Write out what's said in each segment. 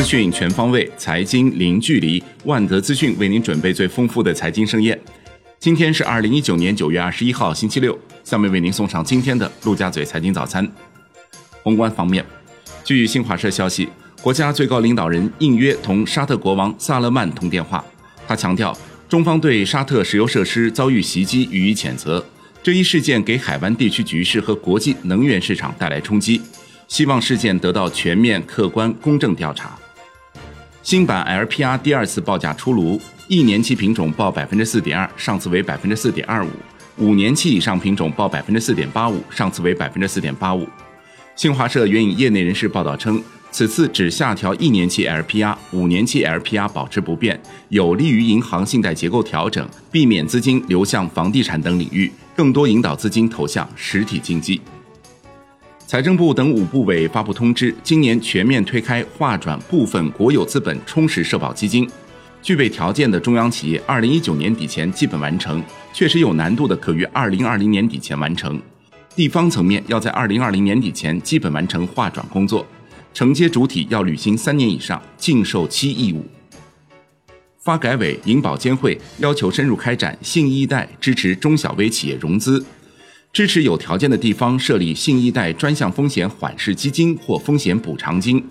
资讯全方位，财经零距离。万德资讯为您准备最丰富的财经盛宴。今天是二零一九年九月二十一号，星期六。下面为您送上今天的陆家嘴财经早餐。宏观方面，据新华社消息，国家最高领导人应约同沙特国王萨勒曼通电话。他强调，中方对沙特石油设施遭遇袭击予以谴责。这一事件给海湾地区局势和国际能源市场带来冲击，希望事件得到全面、客观、公正调查。新版 LPR 第二次报价出炉，一年期品种报百分之四点二，上次为百分之四点二五；五年期以上品种报百分之四点八五，上次为百分之四点八五。新华社援引业内人士报道称，此次只下调一年期 LPR，五年期 LPR 保持不变，有利于银行信贷结构调整，避免资金流向房地产等领域。更多引导资金投向实体经济。财政部等五部委发布通知，今年全面推开划转部分国有资本充实社保基金。具备条件的中央企业，二零一九年底前基本完成；确实有难度的，可于二零二零年底前完成。地方层面要在二零二零年底前基本完成划转工作。承接主体要履行三年以上禁售期义务。发改委、银保监会要求深入开展信一贷，支持中小微企业融资，支持有条件的地方设立信一贷专项风险缓释基金或风险补偿金，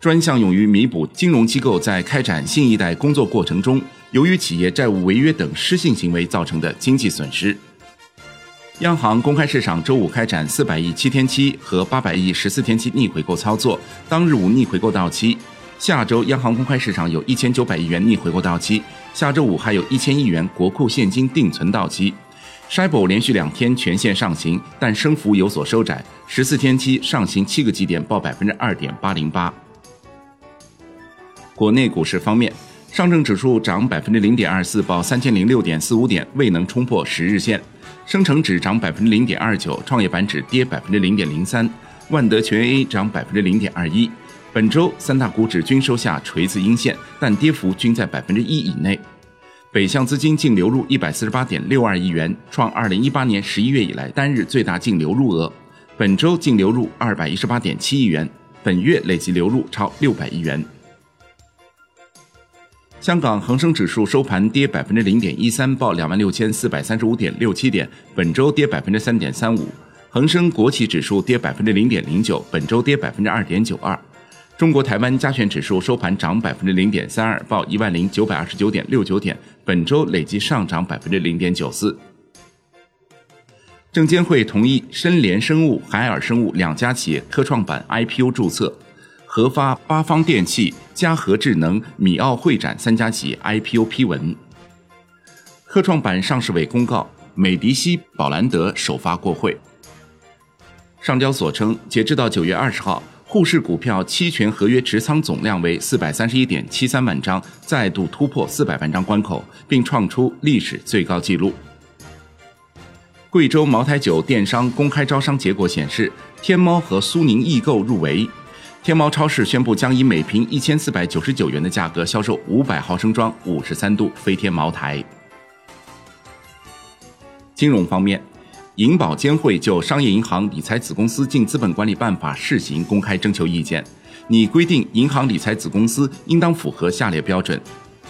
专项用于弥补金融机构在开展信一贷工作过程中，由于企业债务违约等失信行为造成的经济损失。央行公开市场周五开展四百亿七天期和八百亿十四天期逆回购操作，当日无逆回购到期。下周央行公开市场有一千九百亿元逆回购到期，下周五还有一千亿元国库现金定存到期。Shibor 连续两天全线上行，但升幅有所收窄，十四天期上行七个基点，报百分之二点八零八。国内股市方面，上证指数涨百分之零点二四，报三千零六点四五点，未能冲破十日线；深成指涨百分之零点二九，创业板指跌百分之零点零三，万德全 A 涨百分之零点二一。本周三大股指均收下锤子阴线，但跌幅均在百分之一以内。北向资金净流入一百四十八点六二亿元，创二零一八年十一月以来单日最大净流入额。本周净流入二百一十八点七亿元，本月累计流入超六百亿元。香港恒生指数收盘跌百分之零点一三，报两万六千四百三十五点六七点，本周跌百分之三点三五。恒生国企指数跌百分之零点零九，本周跌百分之二点九二。中国台湾加权指数收盘涨百分之零点三二，报一万零九百二十九点六九点，本周累计上涨百分之零点九四。证监会同意深联生物、海尔生物两家企业科创板 IPO 注册，核发八方电器、嘉禾智能、米奥会展三家企业 IPO 批文。科创板上市委公告，美迪西、宝兰德首发过会。上交所称，截至到九月二十号。沪市股票期权合约持仓总量为四百三十一点七三万张，再度突破四百万张关口，并创出历史最高纪录。贵州茅台酒电商公开招商结果显示，天猫和苏宁易购入围。天猫超市宣布将以每瓶一千四百九十九元的价格销售五百毫升装五十三度飞天茅台。金融方面。银保监会就商业银行理财子公司净资本管理办法试行公开征求意见，拟规定银行理财子公司应当符合下列标准：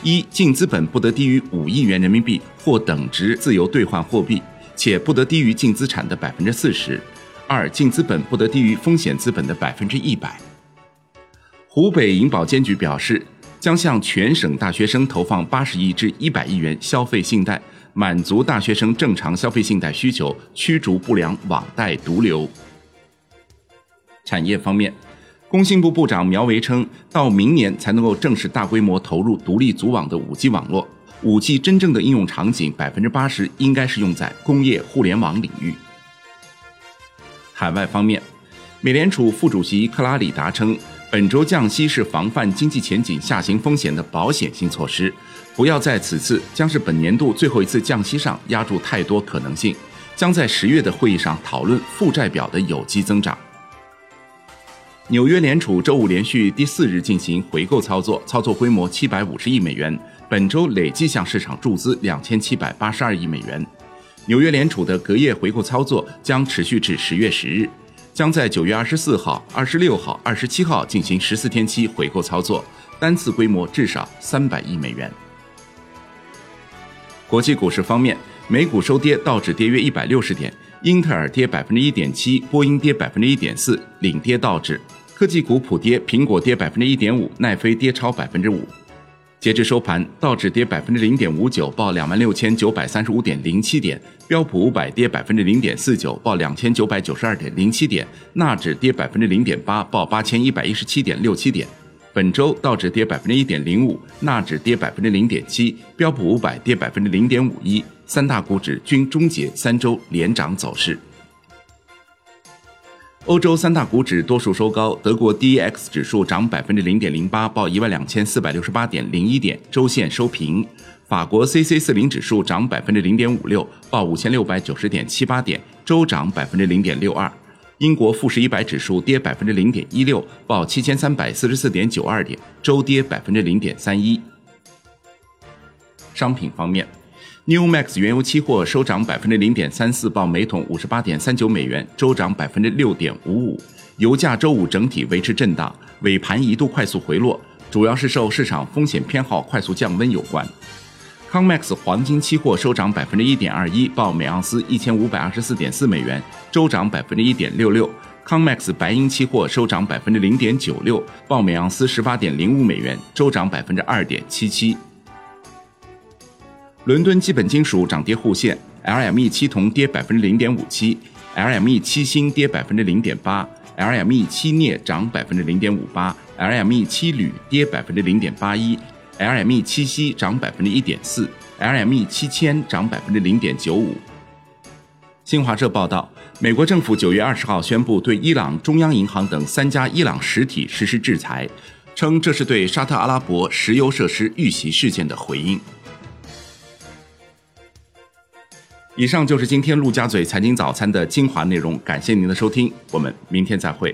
一、净资本不得低于五亿元人民币或等值自由兑换货币，且不得低于净资产的百分之四十；二、净资本不得低于风险资本的百分之一百。湖北银保监局表示，将向全省大学生投放八十亿至一百亿元消费信贷。满足大学生正常消费信贷需求，驱逐不良网贷毒瘤。产业方面，工信部部长苗圩称，到明年才能够正式大规模投入独立组网的五 G 网络。五 G 真正的应用场景，百分之八十应该是用在工业互联网领域。海外方面，美联储副主席克拉里达称。本周降息是防范经济前景下行风险的保险性措施，不要在此次将是本年度最后一次降息上压住太多可能性，将在十月的会议上讨论负债表的有机增长。纽约联储周五连续第四日进行回购操作，操作规模七百五十亿美元，本周累计向市场注资两千七百八十二亿美元。纽约联储的隔夜回购操作将持续至十月十日。将在九月二十四号、二十六号、二十七号进行十四天期回购操作，单次规模至少三百亿美元。国际股市方面，美股收跌，道指跌约一百六十点，英特尔跌百分之一点七，波音跌百分之一点四，领跌道指。科技股普跌，苹果跌百分之一点五，奈飞跌超百分之五。截至收盘，道指跌百分之零点五九，报两万六千九百三十五点零七点；标普五百跌百分之零点四九，报两千九百九十二点零七点；纳指跌百分之零点八，报八千一百一十七点六七点。本周道指跌百分之一点零五，纳指跌百分之零点七，标普五百跌百分之零点五一，三大股指均终结三周连涨走势。欧洲三大股指多数收高，德国 D X 指数涨百分之零点零八，报一万两千四百六十八点零一点，周线收平；法国 C C 四零指数涨百分之零点五六，报五千六百九十点七八点，周涨百分之零点六二；英国富时一百指数跌百分之零点一六，报七千三百四十四点九二点，周跌百分之零点三一。商品方面。New Max 原油期货收涨百分之零点三四，报每桶五十八点三九美元，周涨百分之六点五五。油价周五整体维持震荡，尾盘一度快速回落，主要是受市场风险偏好快速降温有关。Comex 黄金期货收涨百分之一点二一，报每盎司一千五百二十四点四美元，周涨百分之一点六六。Comex 白银期货收涨百分之零点九六，报每盎司十八点零五美元，周涨百分之二点七七。伦敦基本金属涨跌互现，LME 七铜跌百分之零点五七，LME 七锌跌百分之零点八，LME 七镍涨百分之零点五八，LME 七铝跌百分之零点八一，LME 七锡涨百分之一点四，LME 七铅涨百分之零点九五。新华社报道，美国政府九月二十号宣布对伊朗中央银行等三家伊朗实体实施制裁，称这是对沙特阿拉伯石油设施遇袭事件的回应。以上就是今天陆家嘴财经早餐的精华内容，感谢您的收听，我们明天再会。